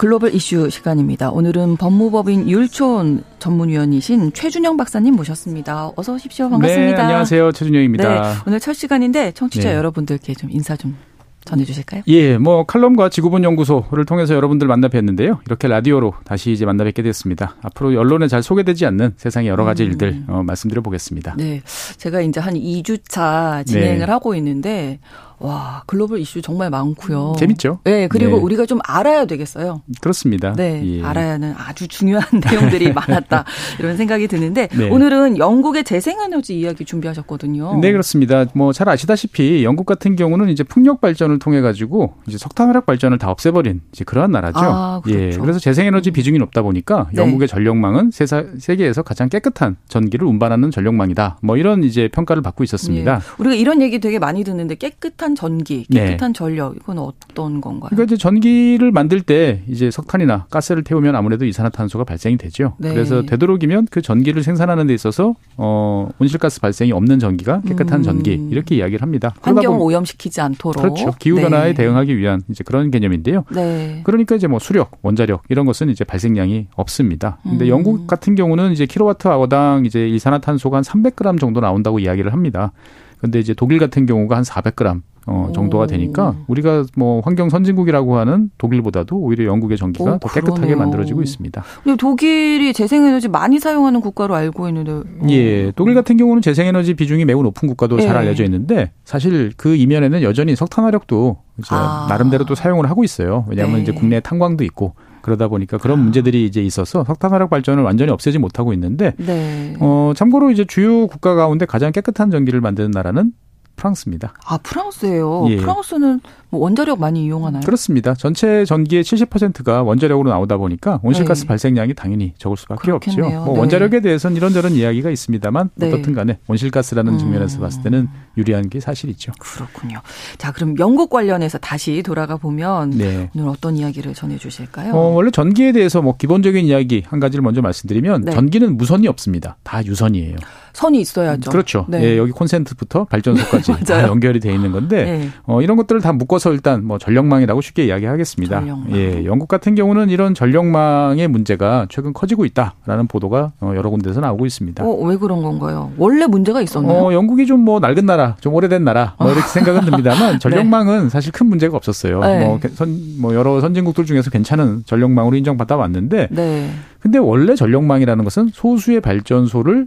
글로벌 이슈 시간입니다. 오늘은 법무법인 율촌 전문위원이신 최준영 박사님 모셨습니다. 어서 오십시오. 반갑습니다.
네, 안녕하세요. 최준영입니다.
네, 오늘 첫 시간인데 청취자
네.
여러분들께 좀 인사 좀 전해주실까요?
예, 뭐 칼럼과 지구본 연구소를 통해서 여러분들 만나 뵀는데요. 이렇게 라디오로 다시 이제 만나 뵙게 됐습니다. 앞으로 언론에 잘 소개되지 않는 세상의 여러 가지
음.
일들 어, 말씀드려 보겠습니다.
네, 제가 이제 한 2주차 진행을
네.
하고 있는데 와 글로벌 이슈 정말 많고요.
재밌죠?
네, 그리고
네.
우리가 좀 알아야 되겠어요.
그렇습니다.
네,
예.
알아야 하는 아주 중요한 내용들이 많았다 이런 생각이 드는데
네.
오늘은 영국의 재생에너지 이야기 준비하셨거든요.
네, 그렇습니다. 뭐 잘 아시다시피 영국 같은 경우는 이제 풍력 발전을 통해 가지고 이제 석탄 화력 발전을 다 없애버린 이제 그러한 나라죠.
아, 그렇죠.
예, 그래서 재생에너지 비중이 높다 보니까
네.
영국의 전력망은 세사, 세계에서 가장 깨끗한 전기를 운반하는 전력망이다. 뭐 이런 이제 평가를 받고 있었습니다.
예. 우리가 이런 얘기 되게 많이 듣는데 깨끗한 전기,
네.
깨끗한 전력 이건 어떤 건가요?
그러니까 이제 전기를 만들 때 이제 석탄이나 가스를 태우면 아무래도 이산화탄소가 발생이 되죠.
네.
그래서 되도록이면 그 전기를 생산하는 데 있어서 어 온실가스 발생이 없는 전기가 깨끗한
음.
전기 이렇게 이야기를 합니다.
환경
보면-
오염시키지 않도록
그렇죠. 기후 변화에
네.
대응하기 위한 이제 그런 개념인데요.
네.
그러니까 이제 뭐 수력, 원자력 이런 것은 이제 발생량이 없습니다. 근데
음.
영국 같은 경우는 이제 킬로와트 아워당 이제 이산화탄소가 한 300g 정도 나온다고 이야기를 합니다. 근데 이제 독일 같은 경우가 한 400g 어, 정도가
오.
되니까 우리가 뭐 환경 선진국이라고 하는 독일보다도 오히려 영국의 전기가
오,
더 깨끗하게
그러네요.
만들어지고 있습니다.
근데 독일이 재생에너지 많이 사용하는 국가로 알고 있는데 어.
예, 독일 같은 경우는 재생에너지 비중이 매우 높은 국가도 잘
예.
알려져 있는데 사실 그 이면에는 여전히 석탄화력도 이제
아.
나름대로 또 사용을 하고 있어요. 왜냐하면
네.
이제 국내 탄광도 있고 그러다 보니까 그런 문제들이 이제 있어서 석탄화력 발전을 완전히 없애지 못하고 있는데
네.
어 참고로 이제 주요 국가 가운데 가장 깨끗한 전기를 만드는 나라는 프랑스입니다.
아 프랑스예요.
예.
프랑스는 뭐 원자력 많이 이용하나요?
그렇습니다. 전체 전기의 70%가 원자력으로 나오다 보니까 온실가스
네.
발생량이 당연히 적을 수밖에
그렇겠네요.
없죠. 뭐
네.
원자력에 대해서는 이런저런 이야기가 있습니다만
네.
어떻든 간에 온실가스라는
음.
측면에서 봤을 때는 유리한 게 사실이죠.
그렇군요. 자 그럼 영국 관련해서 다시 돌아가 보면
네.
오늘 어떤 이야기를 전해 주실까요?
어, 원래 전기에 대해서 뭐 기본적인 이야기 한 가지를 먼저 말씀드리면
네.
전기는 무선이 없습니다. 다 유선이에요.
선이 있어야죠.
그렇죠.
네.
예, 여기 콘센트부터 발전소까지 다. 연결이 돼 있는 건데
네.
어, 이런 것들을 다 묶어서 일단 뭐 전력망이라고 쉽게 이야기하겠습니다.
전력망.
예, 영국 같은 경우는 이런 전력망의 문제가 최근 커지고 있다라는 보도가 어, 여러 군데서 나오고 있습니다.
어, 왜 그런 건가요? 원래 문제가 있었나요?
어, 영국이 좀 뭐 낡은 나라, 좀 오래된 나라, 뭐 이렇게 생각은 듭니다만 전력망은 사실 큰 문제가 없었어요.
네.
뭐, 선, 뭐 여러 선진국들 중에서 괜찮은 전력망으로 인정받아 왔는데,
네.
근데 원래 전력망이라는 것은 소수의 발전소를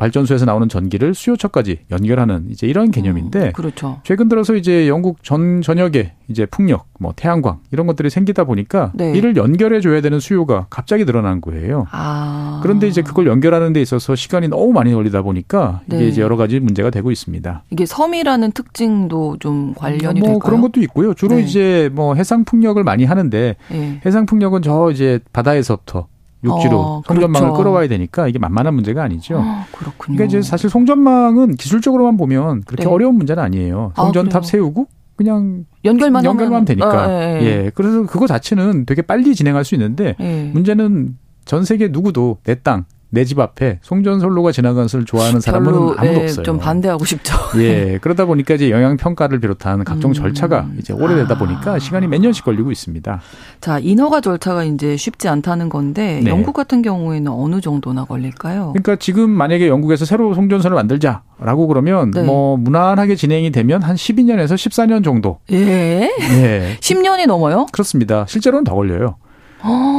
발전소에서 나오는 전기를 수요처까지 연결하는 이제 이런 개념인데
음, 그렇죠.
최근 들어서 이제 영국 전 전역에 이제 풍력, 뭐 태양광 이런 것들이 생기다 보니까
네.
이를 연결해 줘야 되는 수요가 갑자기 늘어난 거예요.
아.
그런데 이제 그걸 연결하는 데 있어서 시간이 너무 많이 걸리다 보니까 이게
네.
이제 여러 가지 문제가 되고 있습니다.
이게 섬이라는 특징도 좀 관련이
뭐
될까요?
그런 것도 있고요. 주로
네.
이제 뭐 해상 풍력을 많이 하는데
예.
해상 풍력은 저 이제 바다에서부터 육지로
어,
송전망을
그렇죠.
끌어와야 되니까 이게 만만한 문제가 아니죠.
아, 그렇군요.
그러니까 이제 사실 송전망은 기술적으로만 보면 그렇게
네.
어려운 문제는 아니에요.
아,
송전탑
그래요?
세우고 그냥
연결만
연결만 하면 되니까.
아, 예, 예.
예. 그래서 그거 자체는 되게 빨리 진행할 수 있는데
예.
문제는 전 세계 누구도 내 땅, 내 집 앞에 송전솔로가 지나가는 것을 좋아하는 사람은
별로,
아무도
예,
없어요.
좀 반대하고 싶죠.
예, 그러다 보니까 이제 영향 평가를 비롯한 각종
음.
절차가 이제 오래되다
아.
보니까 시간이 몇 년씩 걸리고 있습니다.
자, 인허가 절차가 이제 쉽지 않다는 건데
네.
영국 같은 경우에는 어느 정도나 걸릴까요?
그러니까 지금 만약에 영국에서 새로 송전선을 만들자라고 그러면
네.
뭐 무난하게 진행이 되면 한 12년에서 14년 정도.
예.
예.
10년이 넘어요?
그렇습니다. 실제로는 더 걸려요.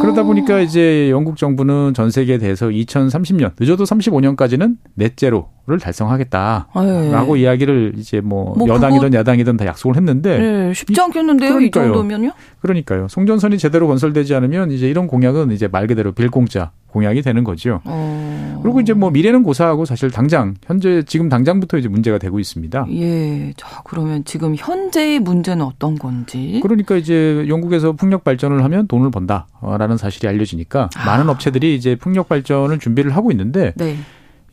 그러다 보니까 이제 영국 정부는 전 세계에 대해서 2030년 늦어도 35년까지는 넷제로 를 달성하겠다라고
아, 예.
이야기를 이제 뭐,
뭐
여당이든 야당이든 다 약속을 했는데
네, 쉽지 않겠는데요, 이
그러니까요.
정도면요?
그러니까요. 송전선이 제대로 건설되지 않으면 이제 이런 공약은 이제 말 그대로 빌공짜 공약이 되는 거죠.
어.
그리고 이제 뭐 미래는 고사하고 사실 당장 현재 지금 당장부터 이제 문제가 되고 있습니다.
예. 자, 그러면 지금 현재의 문제는 어떤 건지.
그러니까 이제 영국에서 풍력 발전을 하면 돈을 번다라는 사실이 알려지니까
아.
많은 업체들이 이제 풍력 발전을 준비를 하고 있는데
네.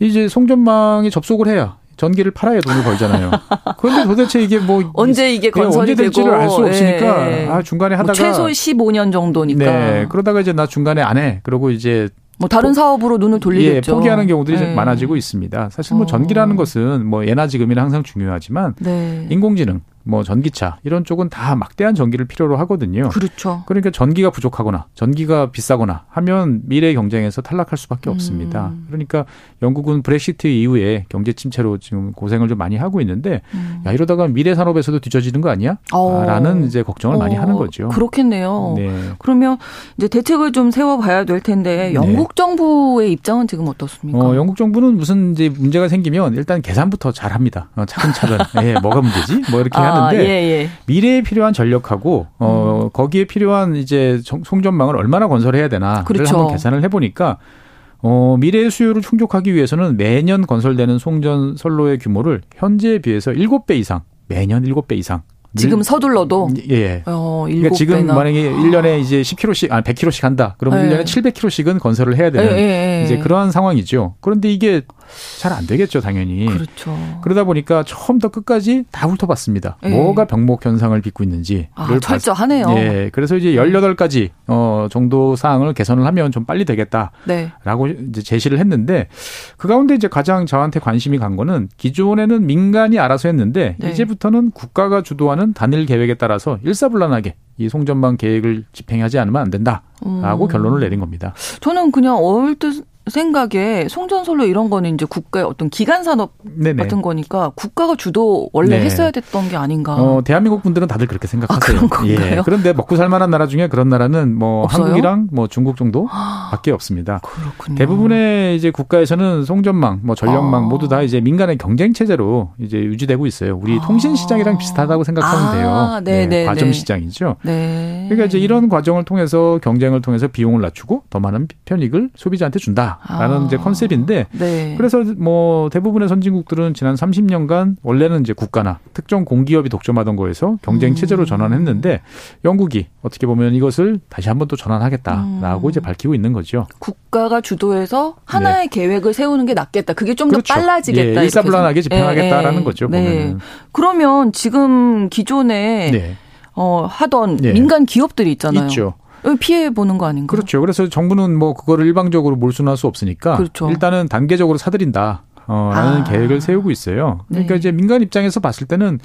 이제 송전망에 접속을 해야 전기를 팔아야 돈을 벌잖아요. 그런데 도대체 이게 뭐
언제 이게
네,
건설이
언제 될지를 알 수 없으니까
예.
아 중간에
뭐
하다가
최소 15년 정도니까.
네 그러다가 이제 나 중간에 안 해. 그러고 이제
뭐 다른 사업으로 눈을 돌리겠죠.
예, 포기하는 경우들이 좀
네.
많아지고 있습니다. 사실 뭐
어.
전기라는 것은 뭐 예나 지금이나 항상 중요하지만
네.
인공지능, 뭐 전기차 이런 쪽은 다 막대한 전기를 필요로 하거든요.
그렇죠.
그러니까 전기가 부족하거나 전기가 비싸거나 하면 미래 경쟁에서 탈락할 수밖에 없습니다.
음.
그러니까 영국은 브렉시트 이후에 경제 침체로 지금 고생을 좀 많이 하고 있는데
음.
야 이러다가 미래 산업에서도 뒤처지는 거 아니야?
어.
라는 이제 걱정을 많이
어,
하는 거죠.
그렇겠네요.
네.
그러면 이제 대책을 좀 세워봐야 될 텐데
네.
영국 정부의 입장은 지금 어떻습니까?
어, 영국 정부는 무슨 이제 문제가 생기면 일단 계산부터 잘 합니다. 어, 차근차근. 예, 뭐가 문제지? 뭐 이렇게
아,
하는데
예, 예.
미래에 필요한 전력하고 어
음.
거기에 필요한 이제 정- 송전망을 얼마나 건설해야 되나를
그렇죠.
한번 계산을 해보니까 어 미래의 수요를 충족하기 위해서는 매년 건설되는 송전 선로의 규모를 현재에 비해서 7배 이상 매년 7배 이상
지금 서둘러도
예.
어,
그러니까 지금
배나.
만약에 1년에 이제 10km씩 아니 100km씩 한다. 그러면
네.
1년에 700km씩은 건설을 해야 되는
예, 예, 예.
이제 그러한 상황이죠. 그런데 이게 잘 안 되겠죠, 당연히.
그렇죠.
그러다 보니까 처음부터 끝까지 다 훑어봤습니다.
예.
뭐가 병목 현상을 빚고 있는지.
아, 철저하네요.
예. 그래서 이제 18가지 어 정도 사항을 개선을 하면 좀 빨리 되겠다라고
네.
이제 제시를 했는데 그 가운데 이제 가장 저한테 관심이 간 거는 기존에는 민간이 알아서 했는데
네.
이제부터는 국가가 주도하는 단일 계획에 따라서 일사불란하게 이 송전망 계획을 집행하지 않으면 안 된다라고
음.
결론을 내린 겁니다.
저는 그냥 얼뜻 생각에 송전솔로 이런 거는 이제 국가의 어떤 기간 산업
네네.
같은 거니까 국가가 주도 원래
네.
했어야 됐던 게 아닌가.
어, 대한민국 분들은 다들 그렇게 생각하세요.
아, 그런?
예. 그런데 먹고 살 만한 나라 중에 그런 나라는 뭐
없어요?
한국이랑 뭐 중국 정도밖에 없습니다.
그렇군요.
대부분의 이제 국가에서는 송전망, 뭐 전력망
아.
모두 다 이제 민간의 경쟁 체제로 이제 유지되고 있어요. 우리
아.
통신 시장이랑 비슷하다고 생각하면
아,
돼요.
네, 네,
과점
네.
시장이죠.
네.
그러니까 이제 이런 과정을 통해서 경쟁을 통해서 비용을 낮추고 더 많은 편익을 소비자한테 준다 라는
아.
이제 컨셉인데
네.
그래서 뭐 대부분의 선진국들은 지난 30년간 원래는 이제 국가나 특정 공기업이 독점하던 거에서 경쟁 체제로
음.
전환했는데 영국이 어떻게 보면 이것을 다시 한번 또 전환하겠다라고
음.
이제 밝히고 있는 거죠.
국가가 주도해서 하나의 계획을 세우는 게 낫겠다. 그게 좀더
네. 그렇죠.
빨라지겠다.
예, 일사불란하게 집행하겠다라는
예, 예.
거죠.
네.
보면은.
그러면 지금 기존에
네.
어, 하던
예.
민간 기업들이 있잖아요.
있죠.
피해 보는 거 아닌가?
그렇죠. 그래서 정부는 뭐 그거를 일방적으로 몰수할 수 없으니까
그렇죠.
일단은 단계적으로 사들인다. 어, 라는
아.
계획을 세우고 있어요. 그러니까
네.
이제 민간 입장에서 봤을 때는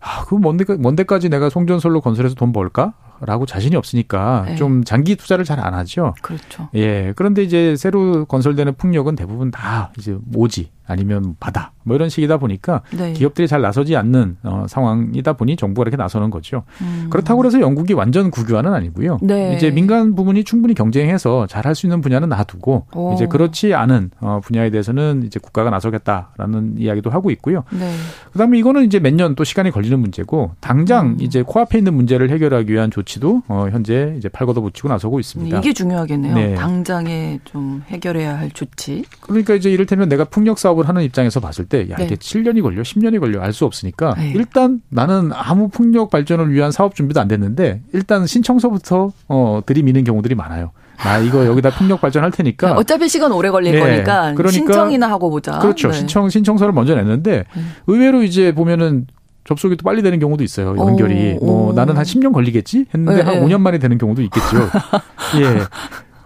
아, 그 뭔데, 뭔데까지 내가 송전솔로 건설해서 돈 벌까? 라고 자신이 없으니까
네.
좀 장기 투자를 잘 안 하죠.
그렇죠.
예. 그런데 이제 새로 건설되는 풍력은 대부분 다 이제 오지 아니면 바다 뭐 이런 식이다 보니까
네.
기업들이 잘 나서지 않는 어, 상황이다 보니 정부가 이렇게 나서는 거죠.
음.
그렇다고 해서 영국이 완전 국유화는 아니고요.
네.
이제 민간 부분이 충분히 경쟁해서 잘 할 수 있는 분야는 놔두고
오.
이제 그렇지 않은 어, 분야에 대해서는 이제 국가가 나서겠다라는 이야기도 하고 있고요.
네.
그다음에 이거는 이제 몇 년 또 시간이 걸리는 문제고 당장
음.
이제 코앞에 있는 문제를 해결하기 위한 조치도 어, 현재 이제 팔 걷어 붙이고 나서고 있습니다.
이게 중요하겠네요.
네.
당장에 좀 해결해야 할 조치.
그러니까 이제 이를테면 내가 풍력 사업 을 하는 입장에서 봤을 때, 야,
네.
이게 7년이 걸려, 10년이 걸려, 알 수 없으니까,
네.
일단 나는 아무 풍력 발전을 위한 사업 준비도 안 됐는데, 일단 신청서부터, 어, 들이미는 경우들이 많아요. 나 이거 여기다 풍력 발전할 테니까.
어차피 시간 오래 걸릴
네.
거니까
그러니까
신청이나 하고 보자.
그렇죠.
네.
신청, 신청서를 먼저 냈는데,
음.
의외로 이제 보면은, 접속이 또 빨리 되는 경우도 있어요. 연결이.
오,
뭐
오.
나는 한 10년 걸리겠지 했는데
네,
한
네.
5년 만에 되는 경우도 있겠죠. 예.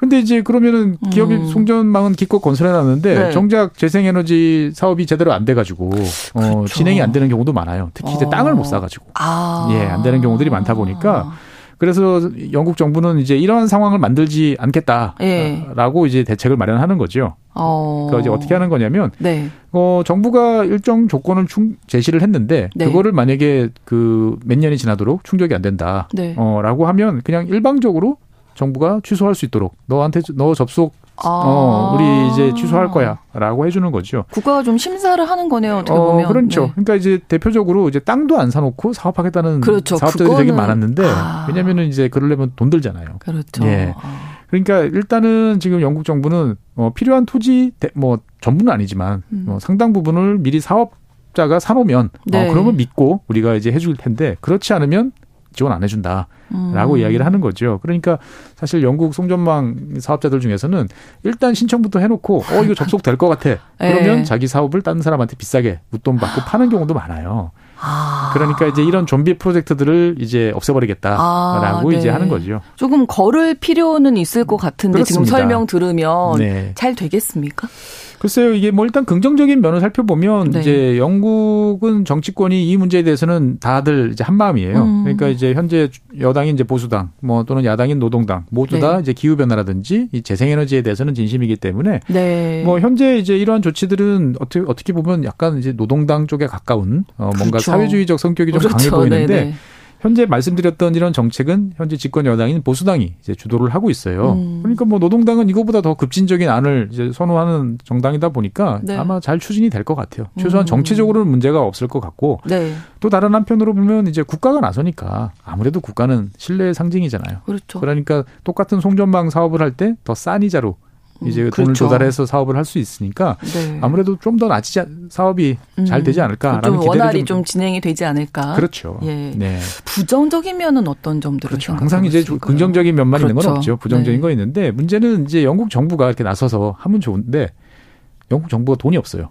근데 이제 그러면은 기업이
음.
송전망은 기껏 건설해 놨는데
네.
정작 재생에너지 사업이 제대로 안 돼 가지고 어,
그렇죠.
진행이 안 되는 경우도 많아요. 특히 이제
어.
땅을 못 사 가지고.
아.
예, 안 되는 경우들이 많다 보니까 그래서 영국 정부는 이제 이러한 상황을 만들지 않겠다라고
예.
이제 대책을 마련하는 거죠.
어.
그러니까 이제 어떻게 하는 거냐면
네.
어 정부가 일정 조건을 충, 제시를 했는데
네.
그거를 만약에 그 몇 년이 지나도록 충족이 안 된다.
네.
어라고 하면 그냥 일방적으로 정부가 취소할 수 있도록 너한테 너 접속
아.
어 우리 이제 취소할 거야 라고 해주는 거죠.
국가가 좀 심사를 하는 거네요. 어떻게
어
보면.
그렇죠.
네.
그러니까 이제 대표적으로 이제 땅도 안 사놓고 사업하겠다는
그렇죠.
사업자들이 되게
그거는-
많았는데
아.
왜냐면은 이제 그러려면 돈 들잖아요.
그렇죠.
예.
아.
그러니까 일단은 지금 영국 정부는 어, 필요한 토지 대- 뭐 전부는 아니지만
음.
어, 상당 부분을 미리 사업 자가 사놓으면
네.
어, 그러면 믿고 우리가 이제 해줄 텐데 그렇지 않으면 지원 안 해준다라고
음.
이야기를 하는 거죠. 그러니까 사실 영국 송전망 사업자들 중에서는 일단 신청부터 해놓고 어 이거 접속될 것 같아. 그러면
네.
자기 사업을 다른 사람한테 비싸게 웃돈 받고 파는 경우도 많아요.
아.
그러니까 이제 이런 좀비 프로젝트들을 이제 없애버리겠다라고
아,
이제
네.
하는 거죠.
조금 걸을 필요는 있을 것 같은데 지금
그렇습니다.
설명 들으면
네.
잘 되겠습니까?
글쎄요, 이게 뭐 일단 긍정적인 면을 살펴보면
네.
이제 영국은 정치권이 이 문제에 대해서는 다들 이제 한 마음이에요.
음.
그러니까 이제 현재 여당인 이제 보수당, 뭐 또는 야당인 노동당 모두 다
네.
이제 기후 변화라든지 이 재생에너지에 대해서는 진심이기 때문에
네.
뭐 현재 이제 이러한 조치들은 어떻게 어떻게 보면 약간 이제 노동당 쪽에 가까운 어 뭔가
그렇죠.
사회주의적 성격이 좀 강해
그렇죠.
보이는데
네네.
현재 말씀드렸던 이런 정책은 현재 집권 여당인 보수당이 이제 주도를 하고 있어요.
음.
그러니까 뭐 노동당은 이거보다 더 급진적인 안을 이제 선호하는 정당이다 보니까
네.
아마 잘 추진이 될 것 같아요. 최소한
음.
정치적으로는 문제가 없을 것 같고
네.
또 다른 한편으로 보면 이제 국가가 나서니까 아무래도 국가는 신뢰의 상징이잖아요.
그렇죠.
그러니까 똑같은 송전망 사업을 할 때 더 싼 이자로 이제
음,
돈을
그렇죠.
조달해서 사업을 할 수 있으니까
네.
아무래도 좀더 않- 사업이 잘
음.
되지 않을까라는
좀
기대를
원활히
좀,
좀 진행이 되지 않을까.
그렇죠.
예.
네.
부정적인 면은 어떤 점들을
그렇죠. 항상 이제
있을까요?
긍정적인 면만 있는 건
그렇죠.
없죠. 부정적인
네.
거 있는데 문제는 이제 영국 정부가 이렇게 나서서 하면 좋은데 영국 정부가 돈이 없어요.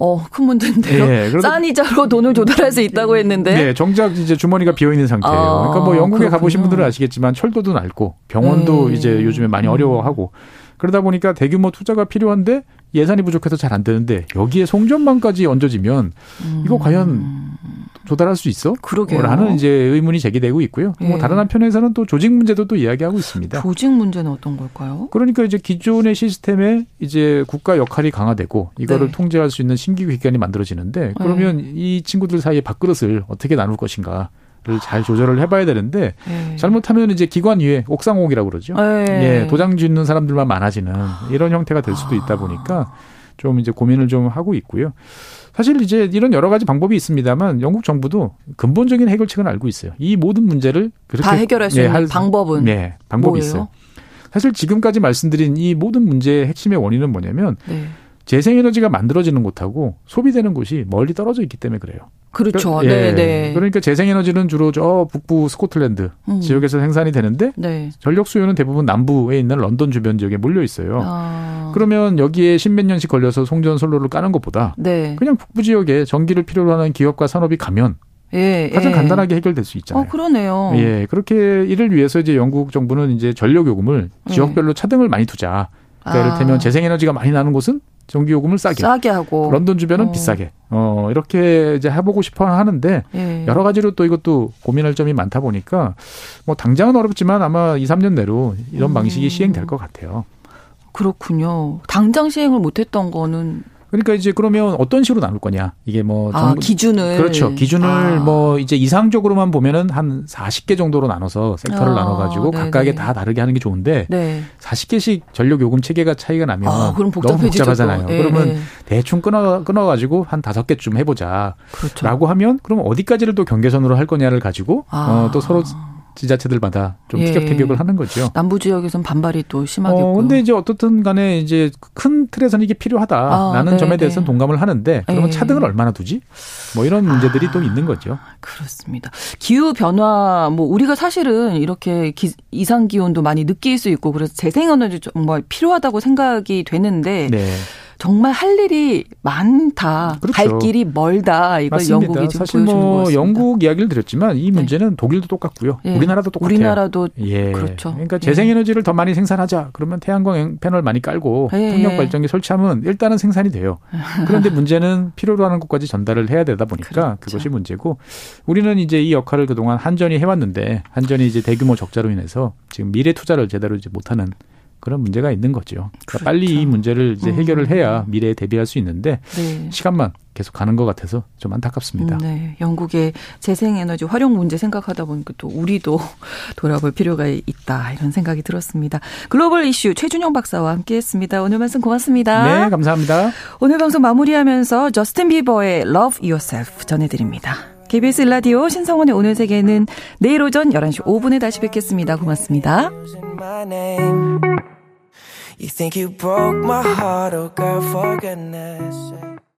어, 큰 문제인데요.
예,
싼 이자로 돈을 조달할 수 있다고 했는데.
네, 정작 이제 주머니가 비어 있는 상태예요.
아,
그러니까 뭐 영국에
그렇군요.
가보신 분들은 아시겠지만 철도도 낡고 병원도
네.
이제 요즘에 많이
음.
어려워하고 그러다 보니까 대규모 투자가 필요한데 예산이 부족해서 잘 안 되는데 여기에 송전망까지 얹어지면 이거 과연 조달할 수 있어?
음. 그러게요.
라는 이제 의문이 제기되고 있고요. 뭐
예.
다른 한편에서는 또 조직 문제도 또 이야기하고 있습니다.
조직 문제는 어떤 걸까요?
그러니까 이제 기존의 시스템에 이제 국가 역할이 강화되고 이거를
네.
통제할 수 있는 신기구 기관이 만들어지는데 그러면 이 친구들 사이에 밥그릇을 어떻게 나눌 것인가를 잘 조절을 해봐야 되는데
예.
잘못하면 이제 기관 위에 옥상옥이라고 그러죠.
예.
예, 도장 짓는 사람들만 많아지는 이런 형태가 될 수도 있다 보니까 좀 이제 고민을 좀 하고 있고요. 사실 이제 이런 여러 가지 방법이 있습니다만 영국 정부도 근본적인 해결책은 알고 있어요. 이 모든 문제를 그렇게
다 해결할 수
예,
있는
할-
방법은
네, 방법이
뭐예요?
있어요. 사실 지금까지 말씀드린 이 모든 문제의 핵심의 원인은 뭐냐면
네.
재생에너지가 만들어지는 곳하고 소비되는 곳이 멀리 떨어져 있기 때문에 그래요.
그렇죠.
그-
네,
예.
네.
그러니까 재생에너지는 주로 저 북부 스코틀랜드
음.
지역에서 생산이 되는데
네.
전력 수요는 대부분 남부에 있는 런던 주변 지역에 몰려 있어요.
아.
그러면 여기에 십몇 년씩 걸려서 송전 선로를 까는 것보다
네.
그냥 북부 지역에 전기를 필요로 하는 기업과 산업이 가면
예.
가장
예.
간단하게 해결될 수 있잖아요.
어, 그러네요.
예, 그렇게 이를 위해서 이제 영국 정부는 이제 전력 요금을 지역별로 차등을 많이 두자. 그러니까
아.
이를테면 재생에너지가 많이 나는 곳은 전기 요금을 싸게,
싸게 하고.
런던 주변은
어.
비싸게. 어, 이렇게 이제 해보고 싶어 하는데
예.
여러 가지로 또 이것도 고민할 점이 많다 보니까 뭐 당장은 어렵지만 아마 2, 3년 내로 이런
음.
방식이 시행될 것 같아요.
그렇군요. 당장 시행을 못했던 거는
그러니까 이제 그러면 어떤 식으로 나눌 거냐. 이게 뭐
아, 기준을
그렇죠. 기준을
아.
뭐 이제 이상적으로만 보면은 한 40개 정도로 나눠서 섹터를
아,
나눠가지고
네네.
각각에 다 다르게 하는 게 좋은데
네.
40개씩 전력 요금 체계가 차이가 나면
아, 그럼
너무. 복잡하잖아요.
또. 예,
그러면
예.
대충 끊어 끊어가지고 한 다섯 개쯤 해보자라고
그렇죠.
하면 그럼 어디까지를 또 경계선으로 할 거냐를 가지고
아.
어, 또 서로 지자체들마다 좀
예.
티격태격을 하는 거죠.
남부 지역에선 반발이 또 심하겠고.
어, 근데 이제 어떻든 간에 이제 큰 틀에서는 이게 필요하다라는
아,
점에
네,
대해서는
네.
동감을 하는데 그러면
예.
차등을 얼마나 두지? 뭐 이런 문제들이 또 있는 거죠.
그렇습니다. 기후 변화 뭐 우리가 사실은 이렇게 기, 이상 기온도 많이 느낄 수 있고 그래서 재생에너지 정말 필요하다고 생각이 되는데
네.
정말 할 일이 많다. 그렇죠. 갈 길이 멀다. 이걸 맞습니다. 영국이 지금
사실 뭐 영국 이야기를 드렸지만 이 네. 문제는 네. 독일도 똑같고요. 예. 우리나라도 똑같아요.
우리나라도 예. 그렇죠.
그러니까 재생에너지를 더 많이 생산하자. 그러면 태양광 패널 많이 깔고 예. 풍력 발전기 설치하면 일단은 생산이 돼요. 그런데 문제는 필요로 하는 곳까지 전달을 해야 되다 보니까 그렇죠. 그것이 문제고 우리는 이제 이 역할을 그동안 한전이 해왔는데 한전이 이제 대규모 적자로 인해서 지금 미래 투자를 제대로 이제 못하는 그런 문제가 있는 거죠. 그러니까 그렇죠. 빨리 이 문제를 이제 해결을 음. 해야 미래에 대비할 수 있는데 네. 시간만 계속 가는 것 같아서 좀 안타깝습니다.
네, 영국의 재생에너지 활용 문제 생각하다 보니까 또 우리도 돌아볼 필요가 있다 이런 생각이 들었습니다. 글로벌 이슈 최준영 박사와 함께했습니다. 오늘 말씀 고맙습니다.
네, 감사합니다.
오늘 방송 마무리하면서 저스틴 비버의 Love Yourself 전해드립니다. KBS 라디오 신성원의 오늘 세계는 내일 오전 11시 5분에 다시 뵙겠습니다. 고맙습니다. You think you broke my heart, oh girl, for goodness sake.